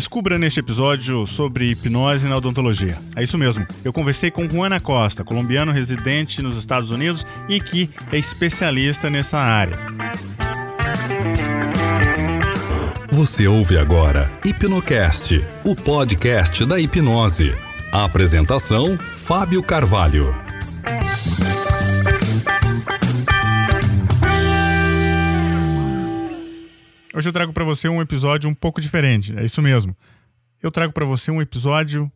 Descubra neste episódio sobre hipnose na odontologia. É isso mesmo. Eu conversei com Juana Costa, colombiano residente nos Estados Unidos e que é especialista nessa área. Você ouve agora Hipnocast, o podcast da hipnose. A apresentação: Fábio Carvalho. Hoje eu trago para você um episódio um pouco diferente, é isso mesmo. Eu trago para você um episódio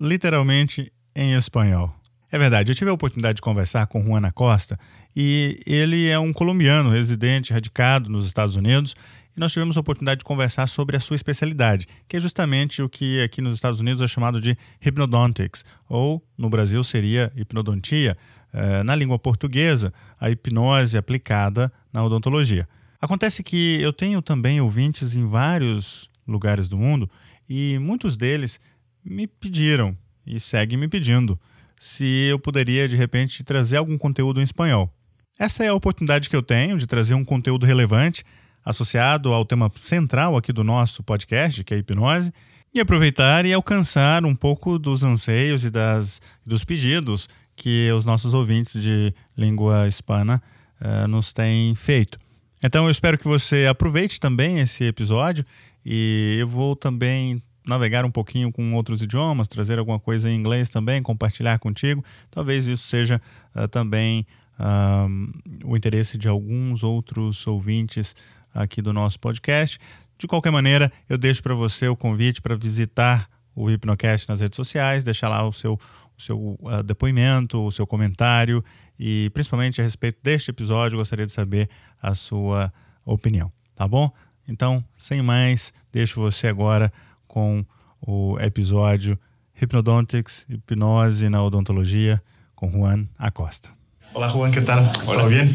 literalmente em espanhol. É verdade, eu tive a oportunidade de conversar com Juana Costa e ele é um colombiano residente, radicado nos Estados Unidos. E nós tivemos a oportunidade de conversar sobre a sua especialidade, que é justamente o que aqui nos Estados Unidos é chamado de hypnodontics, ou no Brasil seria hipnodontia, eh, na língua portuguesa, a hipnose aplicada na odontologia. Acontece que eu tenho também ouvintes em vários lugares do mundo e muitos deles me pediram e seguem me pedindo se eu poderia de repente trazer algum conteúdo em espanhol. Essa é a oportunidade que eu tenho de trazer um conteúdo relevante associado ao tema central aqui do nosso podcast, que é a hipnose, e aproveitar e alcançar um pouco dos anseios e das, dos pedidos que os nossos ouvintes de língua hispana uh, nos têm feito. Então eu espero que você aproveite também esse episódio e eu vou também navegar um pouquinho com outros idiomas, trazer alguma coisa em inglês também, compartilhar contigo. Talvez isso seja uh, também uh, o interesse de alguns outros ouvintes aqui do nosso podcast. De qualquer maneira, eu deixo para você o convite para visitar o Hipnocast nas redes sociais, deixar lá o seu, o seu uh, depoimento, o seu comentário e principalmente a respeito deste episódio, gostaria de saber a sua opinião, tá bom? Então, sem mais, deixo você agora com o episódio Hypnodontics, hipnose na odontologia, com Juan Acosta. Olá, Juan, ¿qué tal? Hola. ¿Todo bien?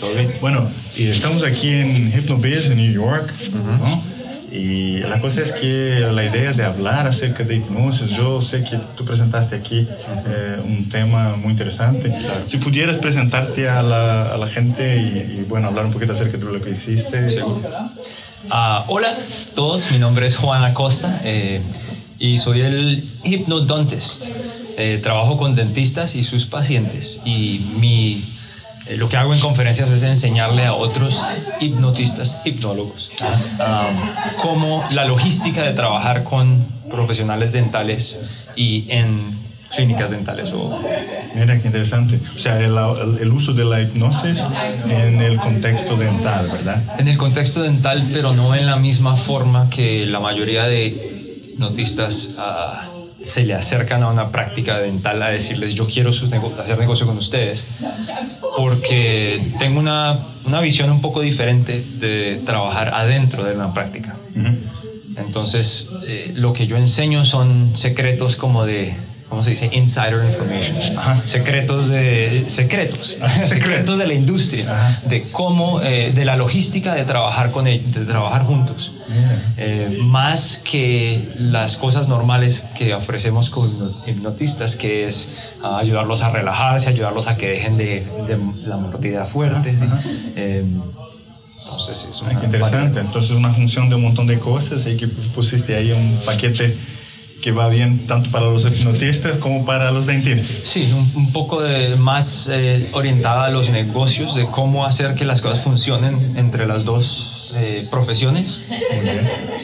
Todo bien. Bueno, estamos aquí en Hypnobase, en New York, ¿no? Y la cosa es que la idea de hablar acerca de hipnosis, yo sé que tú presentaste aquí eh, un tema muy interesante. Si pudieras presentarte a la, a la gente y, y, bueno, hablar un poquito acerca de lo que hiciste. Ah, hola a todos, mi nombre es Juan Acosta eh, y soy el hypnodontist. Eh, trabajo con dentistas y sus pacientes y mi eh, lo que hago en conferencias es enseñarle a otros hipnotistas, hipnólogos, um, cómo la logística de trabajar con profesionales dentales y en clínicas dentales. O... Mira qué interesante. O sea, el, el, el, uso de la hipnosis en el contexto dental, ¿verdad? En el contexto dental, pero no en la misma forma que la mayoría de hipnotistas... Uh, se le acercan a una práctica dental a decirles yo quiero nego hacer negocio con ustedes porque tengo una, una, visión un poco diferente de trabajar adentro de una práctica. Uh -huh. Entonces, eh, lo que yo enseño son secretos como de ¿cómo se dice? Insider information. Ajá. Secretos de secretos, secretos de la industria, Ajá. de cómo, eh, de la logística de trabajar con ellos, de trabajar juntos, yeah. eh, más que las cosas normales que ofrecemos como hipnotistas, que es uh, ayudarlos a relajarse, ayudarlos a que dejen de, de la mordida fuerte. ¿sí? Eh, entonces es una Ay, interesante. Entonces una función de un montón de cosas y que pusiste ahí un paquete que va bien tanto para los hipnotistas como para los dentistas. Sí, un, un poco de, más eh, orientada a los negocios, de cómo hacer que las cosas funcionen entre las dos eh, profesiones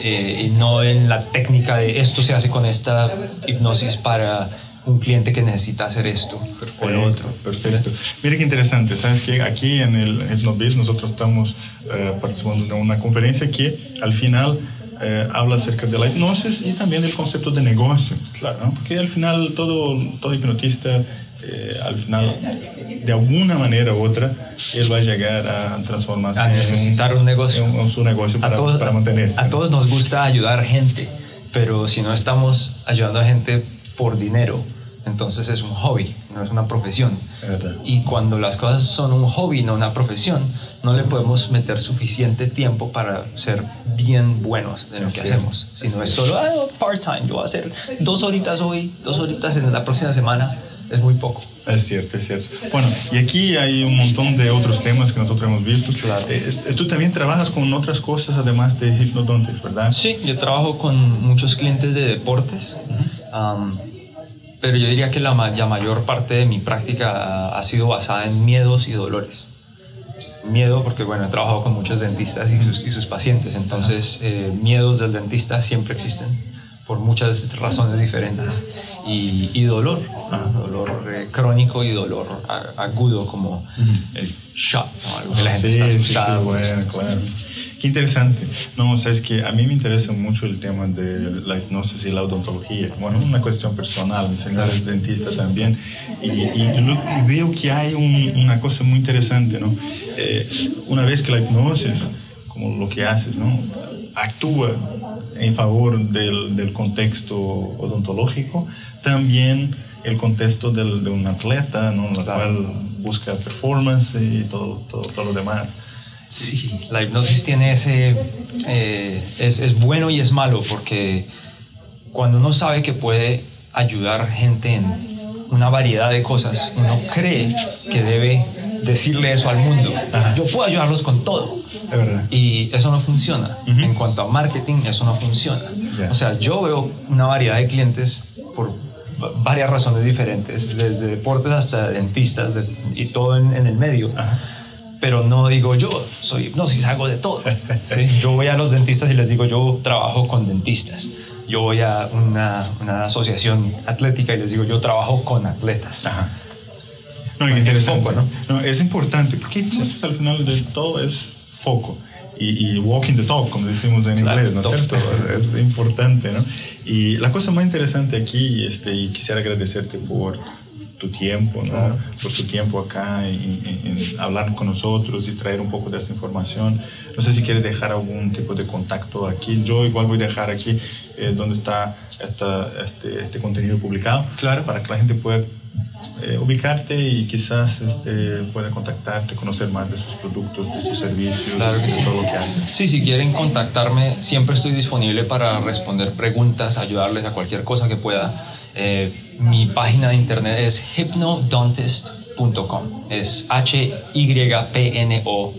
eh, y no en la técnica de esto se hace con esta hipnosis para un cliente que necesita hacer esto perfecto, o lo otro. Perfecto. Mira qué interesante, sabes que aquí en el Hypnobiz nosotros estamos participando de una conferencia que al final eh, habla acerca de la hipnosis y también del concepto de negocio. Claro. ¿no? Porque al final todo, todo hipnotista, eh, al final, de alguna manera u otra, él va a llegar a transformarse a necesitar un, un negocio. En, en, su negocio para, todos, para mantenerse. A, a todos nos gusta ayudar gente, pero si no estamos ayudando a gente por dinero, entonces es un hobby, no es una profesión. Y cuando las cosas son un hobby, no una profesión, no le podemos meter suficiente tiempo para ser bien buenos de lo que hacemos. Si no es solo ah, part-time, yo voy a hacer dos horitas hoy, dos horitas en la próxima semana, es muy poco. Es cierto, es cierto. Bueno, y aquí hay un montón de otros temas que nosotros hemos visto. Claro. Eh, eh, tú también trabajas con otras cosas además de hipnodontes, ¿verdad? Sí, yo trabajo con muchos clientes de deportes, um, pero yo diría que la, ma- la mayor parte de mi práctica ha sido basada en miedos y dolores. Miedo porque, bueno, he trabajado con muchos dentistas y sus, y sus pacientes, entonces eh, miedos del dentista siempre existen por muchas razones diferentes. Y, y dolor, ¿no? dolor eh, crónico y dolor agudo como el shock, ¿no? algo que la gente está asustada. por eso. bueno, claro. Qué interesante. No, sabes que a mí me interesa mucho el tema de la hipnosis y la odontología. Bueno, una cuestión personal, mi señor es dentista también, y, y y veo que hay un- una cosa muy interesante, ¿no? Eh, una vez que la hipnosis, como lo que haces, ¿no? Actúa en favor del, del contexto odontológico, también el contexto del, de un atleta, ¿no? La cual busca performance y todo, todo, todo lo demás. Sí, la hipnosis tiene ese... eh, es, es bueno y es malo porque cuando uno sabe que puede ayudar gente en una variedad de cosas, uno cree que debe decirle eso al mundo. Yo puedo ayudarlos con todo. Y eso no funciona. En cuanto a marketing, eso no funciona. Ya. O sea, yo veo una variedad de clientes por va- varias razones diferentes, desde deportes hasta dentistas de- y todo en, en el medio. Pero no digo yo soy hipnosis, hago de todo. ¿sí? Yo voy a los dentistas y les digo yo trabajo con dentistas. Yo voy a una, una asociación atlética y les digo yo trabajo con atletas. Ajá. No, Bueno, interesante. foco, ¿no? No, es importante, porque hipnosis al final de todo es foco. Y, y walking the talk, como decimos en Claro, inglés, ¿no es cierto? Es importante, ¿no? Y la cosa más interesante aquí, este, y quisiera agradecerte por tu tiempo, ¿no? Claro. Por tu tiempo acá en, en- en hablar con nosotros y traer un poco de esta información. No sé si quieres dejar algún tipo de contacto aquí. Yo igual voy a dejar aquí eh, donde está esta, este, este contenido publicado. Claro. Para que la gente pueda eh, ubicarte y quizás este, pueda contactarte, conocer más de sus productos, de sus servicios, Claro que de sí. todo lo que haces. Sí, si quieren contactarme, siempre estoy disponible para responder preguntas, ayudarles a cualquier cosa que pueda. Eh, mi página de internet es hypnodontist.com. Es H-Y-P-N-O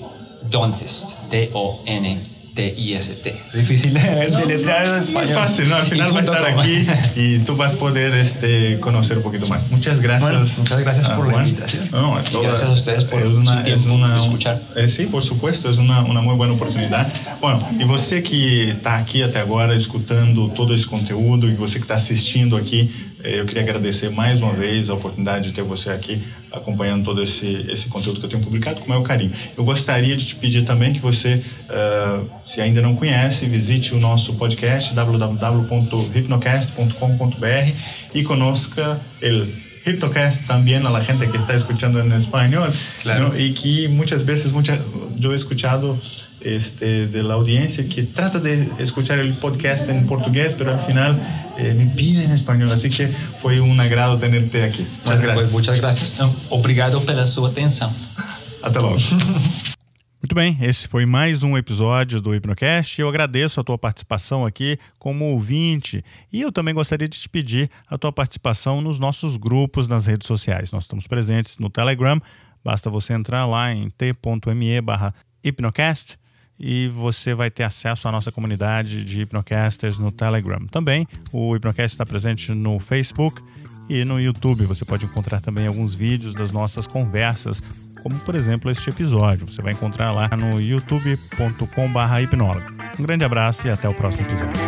Dontist. D-O-N-T-I-S-T. Difícil de deletrear en Muy español. fácil, ¿no? Al final va a estar com. aquí y tú vas a poder este, conocer un poquito más. Muchas gracias. Bueno, muchas gracias a por la invitación. No, Y gracias a ustedes por es su una, tiempo es una, escuchar. É, sim, por supuesto, é uma, uma muito boa oportunidade. Bom, e você que está aqui até agora escutando todo esse conteúdo e você que está assistindo aqui, eh, eu queria agradecer mais uma vez a oportunidade de ter você aqui acompanhando todo esse, esse conteúdo que eu tenho publicado com o maior carinho. Eu gostaria de te pedir também que você, eh, se ainda não conhece, visite o nosso podcast www.hypnocast.com.br e conozca el Hypnocast también a la gente que está escuchando en español Claro. ¿no? y que muchas veces mucha, yo he escuchado este, de la audiencia que trata de escuchar el podcast en portugués pero al final eh, me pide en español así que fue un agrado tenerte aquí muchas gracias pues, muchas gracias. Obrigado pela sua atenção. hasta luego Muito bem, esse foi mais um episódio do Hipnocast. Eu agradeço a tua participação aqui como ouvinte e eu também gostaria de te pedir a tua participação nos nossos grupos nas redes sociais. Nós estamos presentes no Telegram, basta você entrar lá em t.me barra hipnocast e você vai ter acesso à nossa comunidade de hipnocasters no Telegram. Também o Hipnocast está presente no Facebook e no YouTube. Você pode encontrar também alguns vídeos das nossas conversas, como por exemplo este episódio. Você vai encontrar lá no youtube.com/hipnólogo. Um grande abraço e até o próximo episódio.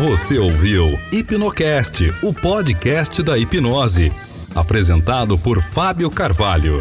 Você ouviu Hipnocast, o podcast da hipnose. Apresentado por Fábio Carvalho.